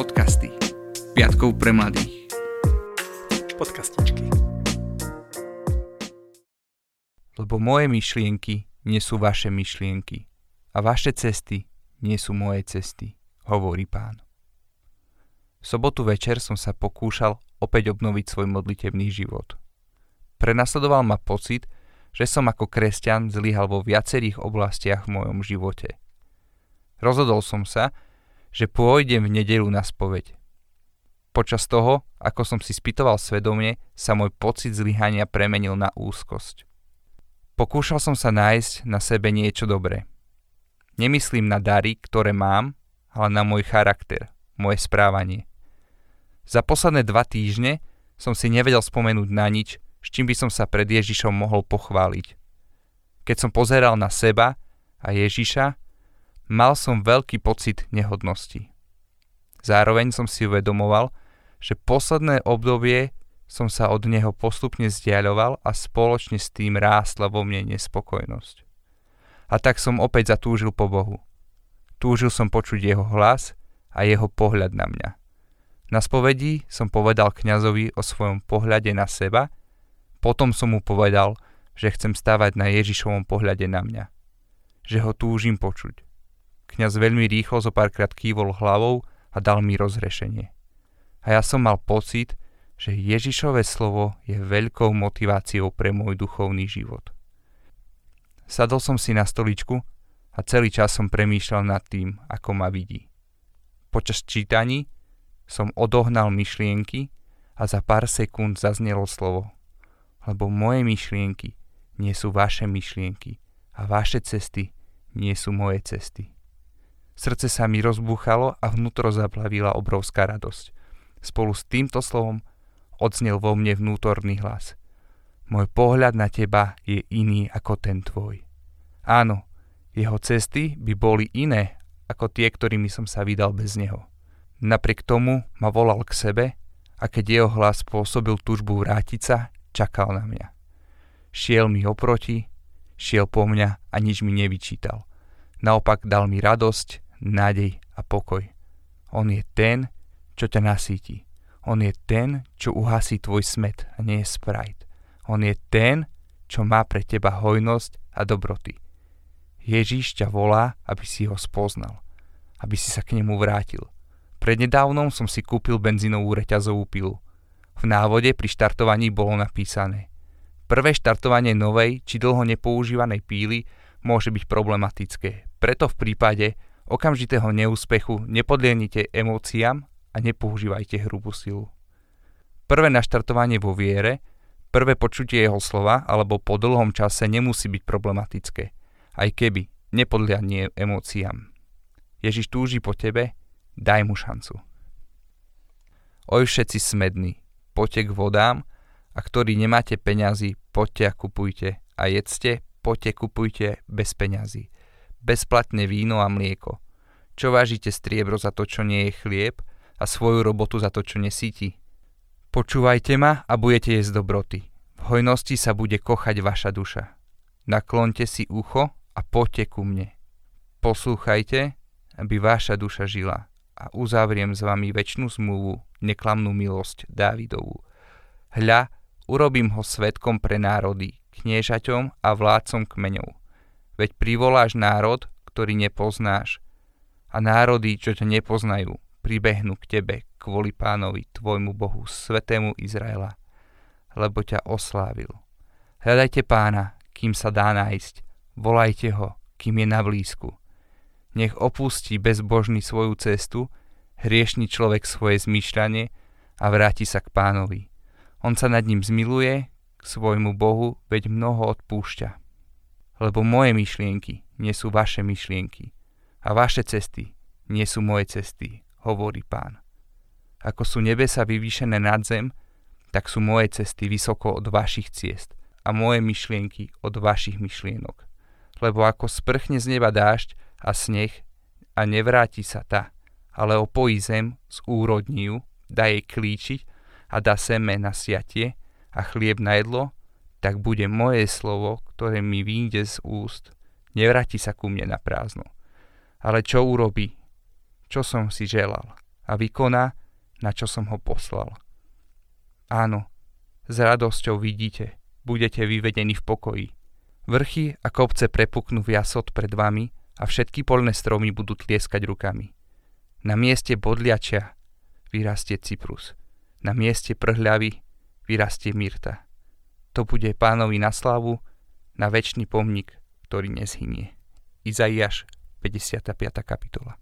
Podcasty. Piatkov pre mladých. Podcastičky. Lebo moje myšlienky nie sú vaše myšlienky a vaše cesty nie sú moje cesty, hovorí pán. V sobotu večer som sa pokúšal opäť obnoviť svoj modlitebný život. Prenasledoval ma pocit, že som ako kresťan zlyhal vo viacerých oblastiach v mojom živote. Rozhodol som sa, že pôjdem v nedelu na spoveď. Počas toho, ako som si spýtoval svedomie, sa môj pocit zlyhania premenil na úzkosť. Pokúšal som sa nájsť na sebe niečo dobré. Nemyslím na dary, ktoré mám, ale na môj charakter, moje správanie. Za posledné dva týždne som si nevedel spomenúť na nič, s čím by som sa pred Ježišom mohol pochváliť. Keď som pozeral na seba a Ježiša, mal som veľký pocit nehodnosti. Zároveň som si uvedomoval, že posledné obdobie som sa od neho postupne vzdialoval a spoločne s tým rástla vo mne nespokojnosť. A tak som opäť zatúžil po Bohu. Túžil som počuť jeho hlas a jeho pohľad na mňa. Na spovedi som povedal kňazovi o svojom pohľade na seba, potom som mu povedal, že chcem stávať na Ježišovom pohľade na mňa. Že ho túžim počuť. Kňaz veľmi rýchlo zo párkrát kývol hlavou a dal mi rozrešenie. A ja som mal pocit, že Ježišové slovo je veľkou motiváciou pre môj duchovný život. Sadol som si na stoličku a celý čas som premýšľal nad tým, ako ma vidí. Počas čítaní som odohnal myšlienky a za pár sekúnd zaznelo slovo. Lebo moje myšlienky nie sú vaše myšlienky a vaše cesty nie sú moje cesty. Srdce sa mi rozbúchalo a vnútro zaplavila obrovská radosť. Spolu s týmto slovom odznel vo mne vnútorný hlas. Môj pohľad na teba je iný ako ten tvoj. Áno, jeho cesty by boli iné ako tie, ktorými som sa vydal bez neho. Napriek tomu ma volal k sebe a keď jeho hlas spôsobil túžbu vrátiť sa, čakal na mňa. Šiel mi oproti, šiel po mňa a nič mi nevyčítal. Naopak dal mi radosť, nádej a pokoj. On je ten, čo ťa nasíti. On je ten, čo uhasí tvoj smet a nie je sprite. On je ten, čo má pre teba hojnosť a dobroty. Ježíš ťa volá, aby si ho spoznal, aby si sa k nemu vrátil. Prednedávnom som si kúpil benzínovú reťazovú pilu. V návode pri štartovaní bolo napísané Prvé štartovanie novej či dlho nepoužívanej píly môže byť problematické. Preto v prípade, okamžitého neúspechu nepodlienite emóciám a nepoužívajte hrubú silu. Prvé naštartovanie vo viere, prvé počutie jeho slova alebo po dlhom čase nemusí byť problematické, aj keby nepodlianie emóciám. Ježiš túži po tebe, daj mu šancu. Oj všetci smední, poďte k vodám a ktorí nemáte peňazí, poďte a kupujte a jedzte, poďte kupujte bez peňazí bezplatne víno a mlieko. Čo vážite striebro za to, čo nie je chlieb a svoju robotu za to, čo nesíti? Počúvajte ma a budete jesť dobroty. V hojnosti sa bude kochať vaša duša. Naklonte si ucho a poďte ku mne. Poslúchajte, aby vaša duša žila a uzavriem s vami väčšinu zmluvu, neklamnú milosť Dávidovú. Hľa, urobím ho svetkom pre národy, kniežaťom a vládcom kmeňov Veď privoláš národ, ktorý nepoznáš a národy, čo ťa nepoznajú, pribehnú k tebe kvôli pánovi, tvojmu Bohu, svetému Izraela, lebo ťa oslávil. Hľadajte pána, kým sa dá nájsť, volajte ho, kým je na blízku. Nech opustí bezbožný svoju cestu, hriešný človek svoje zmýšľanie a vráti sa k pánovi. On sa nad ním zmiluje, k svojmu Bohu, veď mnoho odpúšťa lebo moje myšlienky nie sú vaše myšlienky a vaše cesty nie sú moje cesty, hovorí pán. Ako sú nebesa vyvýšené nad zem, tak sú moje cesty vysoko od vašich ciest a moje myšlienky od vašich myšlienok. Lebo ako sprchne z neba dážď a sneh a nevráti sa tá, ale opojí zem z úrodní dá jej klíčiť a dá seme na siatie a chlieb na jedlo, tak bude moje slovo, ktoré mi vyjde z úst, nevráti sa ku mne na prázdno. Ale čo urobí? Čo som si želal? a vykoná, na čo som ho poslal. Áno, s radosťou vidíte, budete vyvedení v pokoji. Vrchy a kopce prepuknú v jasot pred vami a všetky polné stromy budú tlieskať rukami. Na mieste bodliačia vyrastie cyprus. Na mieste prhľavy vyrastie myrta. To bude pánovi na slavu, na väčší pomník, ktorý nezhynie. Izaiáš 55. kapitola